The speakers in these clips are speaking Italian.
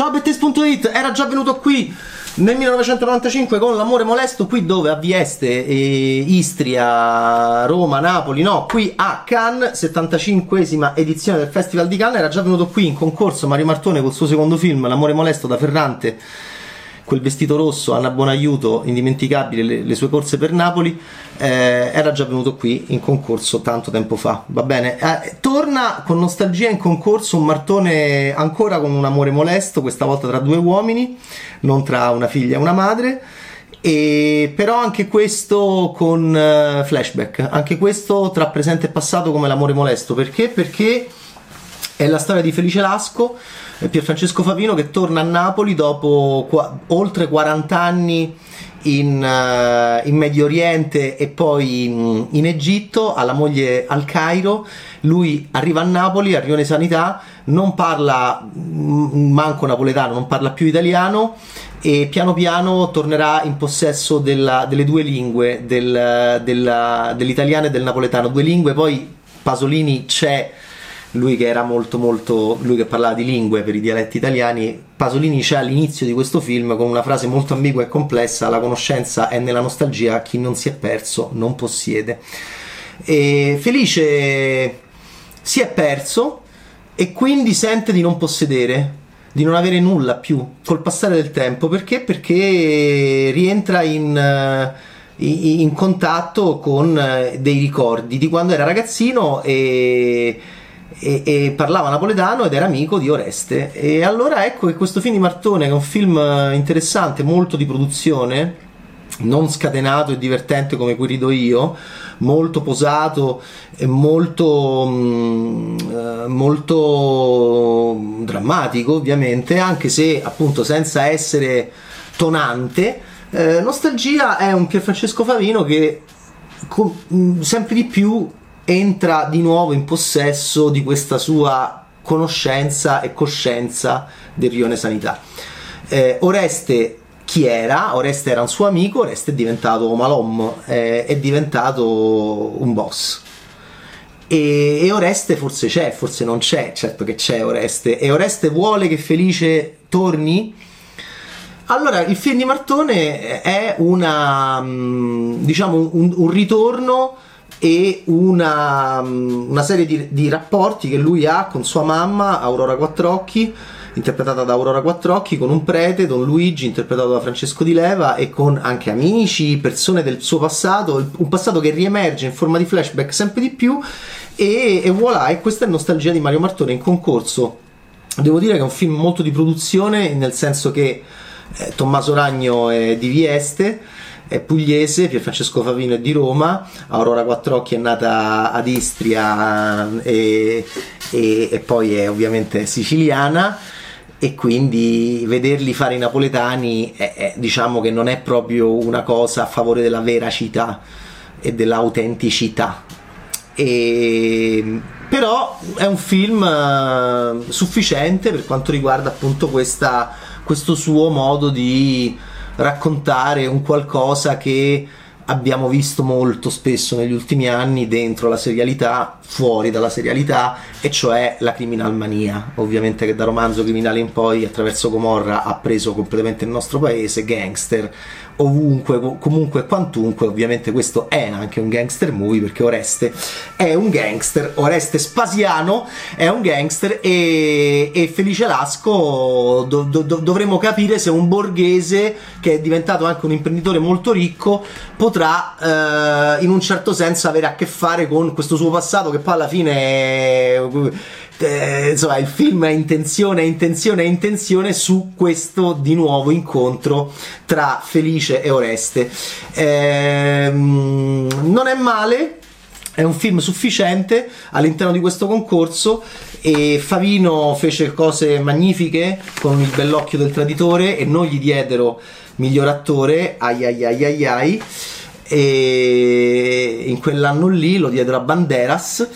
Ciao Bettes.it, era già venuto qui nel 1995 con L'amore molesto, qui dove? A Vieste, eh, Istria, Roma, Napoli, no, qui a Cannes, 75esima edizione del Festival di Cannes, era già venuto qui in concorso Mario Martone col suo secondo film L'amore molesto da Ferrante quel vestito rosso, Anna Buonaiuto, indimenticabile, le, le sue corse per Napoli, eh, era già venuto qui in concorso tanto tempo fa, va bene? Eh, torna con nostalgia in concorso un Martone ancora con un amore molesto, questa volta tra due uomini, non tra una figlia e una madre. E però anche questo con uh, flashback, anche questo tra presente e passato come l'amore molesto, perché? Perché è la storia di Felice Lasco, Pierfrancesco Favino che torna a Napoli dopo qua, oltre 40 anni in, uh, in, Medio Oriente e poi in, in, Egitto, alla moglie al Cairo. Lui arriva a Napoli, a Rione Sanità, non parla manco napoletano, non parla più italiano e piano piano tornerà in possesso della, delle due lingue, del, della, dell'italiano e del napoletano. Due lingue, poi Pasolini c'è lui che era molto molto lui che parlava di lingue per i dialetti italiani Pasolini c'è all'inizio di questo film con una frase molto ambigua e complessa la conoscenza è nella nostalgia chi non si è perso non possiede e Felice si è perso e quindi sente di non possedere di non avere nulla più col passare del tempo perché? Perché rientra in, in contatto con dei ricordi di quando era ragazzino e e, e, parlava napoletano ed era amico di Oreste. E allora ecco che questo film di Martone, che è un film interessante, molto di produzione, non scatenato e divertente come cui rido io, molto posato e molto, mm, eh, molto drammatico ovviamente, anche se appunto senza essere tonante. Eh, Nostalgia è un Pierfrancesco Favino che com- mm, sempre di più entra di nuovo in possesso di questa sua conoscenza e coscienza del rione sanità. Eh, Oreste chi era? Oreste era un suo amico, Oreste è diventato Malom, eh, è diventato un boss. E, e, Oreste forse c'è, forse non c'è, certo che c'è Oreste. E Oreste vuole che Felice torni? Allora, il film di Martone è una, mm, diciamo, un, un ritorno e una, una serie di, di, rapporti che lui ha con sua mamma Aurora Quattrocchi interpretata da Aurora Quattrocchi con un prete, Don Luigi interpretato da Francesco Di Leva e con anche amici, persone del suo passato, un passato che riemerge in forma di flashback sempre di più e, e voilà, e questa è nostalgia di Mario Martone in concorso. Devo dire che è un film molto di produzione, nel senso che eh, Tommaso Ragno è di Vieste, è pugliese, Pierfrancesco Favino è di Roma, Aurora Quattrocchi è nata ad Istria e, e, e poi è ovviamente siciliana e quindi vederli fare i napoletani è, è, diciamo che non è proprio una cosa a favore della veracità e dell'autenticità. E, però è un film uh, sufficiente per quanto riguarda appunto questa, questo suo modo di raccontare un qualcosa che abbiamo visto molto spesso negli ultimi anni dentro la serialità, fuori dalla serialità, e cioè la criminalmania. Ovviamente che da romanzo criminale in poi, attraverso Gomorra, ha preso completamente il nostro paese, gangster, ovunque, comunque quantunque, ovviamente questo è anche un gangster movie perché Oreste è un gangster, Oreste Spasiano è un gangster e, e Felice Lasco do, do, dovremo capire se un borghese che è diventato anche un imprenditore molto ricco potrà eh, in un certo senso avere a che fare con questo suo passato che poi alla fine è, eh, insomma il film è intenzione, è intenzione, è intenzione su questo di nuovo incontro tra Felice e Oreste. Eh, non è male, è un film sufficiente all'interno di questo concorso e Favino fece cose magnifiche con il bellocchio del traditore e non gli diedero miglior attore, ai ai ai ai ai e in quell'anno lì lo diedero a Banderas.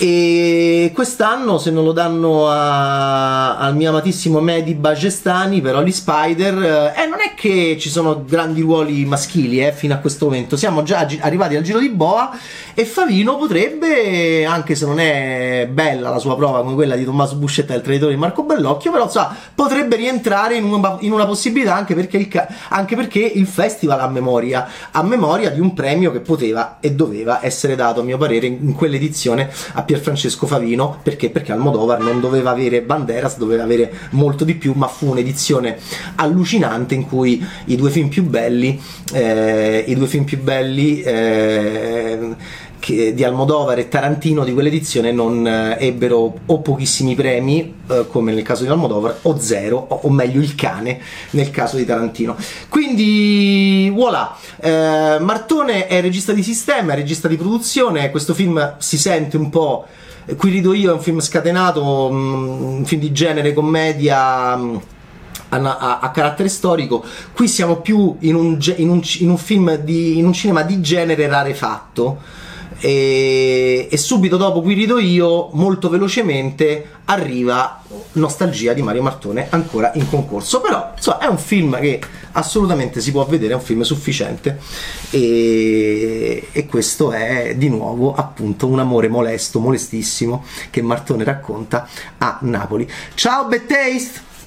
E quest'anno, se non lo danno a, al mio amatissimo Mehdi Bagestani per Holy Spider, eh, non è che ci sono grandi ruoli maschili eh, fino a questo momento. Siamo già arrivati al giro di boa e Favino potrebbe, anche se non è bella la sua prova come quella di Tommaso Buscetta il traditore di Marco Bellocchio, però insomma, potrebbe rientrare in una, in una possibilità anche perché, il, anche perché il festival ha memoria, ha memoria di un premio che poteva e doveva essere dato, a mio parere, in, in quell'edizione a Pierfrancesco Favino. Perché? Perché Almodovar non doveva avere Banderas, doveva avere molto di più, ma fu un'edizione allucinante in cui i due film più belli, eh, i due film più belli eh, che, di Almodovar e Tarantino di quell'edizione non eh, ebbero o pochissimi premi, eh, come nel caso di Almodovar, o zero, o, o, meglio il cane nel caso di Tarantino. Quindi, voilà, eh, Martone è regista di sistema, è regista di produzione, questo film si sente un po'... Qui rido io, è un film scatenato, mm, un film di genere, commedia mm, a, a, carattere storico. Qui siamo più in un, in un, in un film di, in un cinema di genere rarefatto. E, e, subito dopo qui rido io, molto velocemente arriva Nostalgia di Mario Martone ancora in concorso. Però insomma, è un film che assolutamente si può vedere, è un film sufficiente e, e questo è di nuovo appunto un amore molesto, molestissimo che Martone racconta a Napoli. Ciao Bad!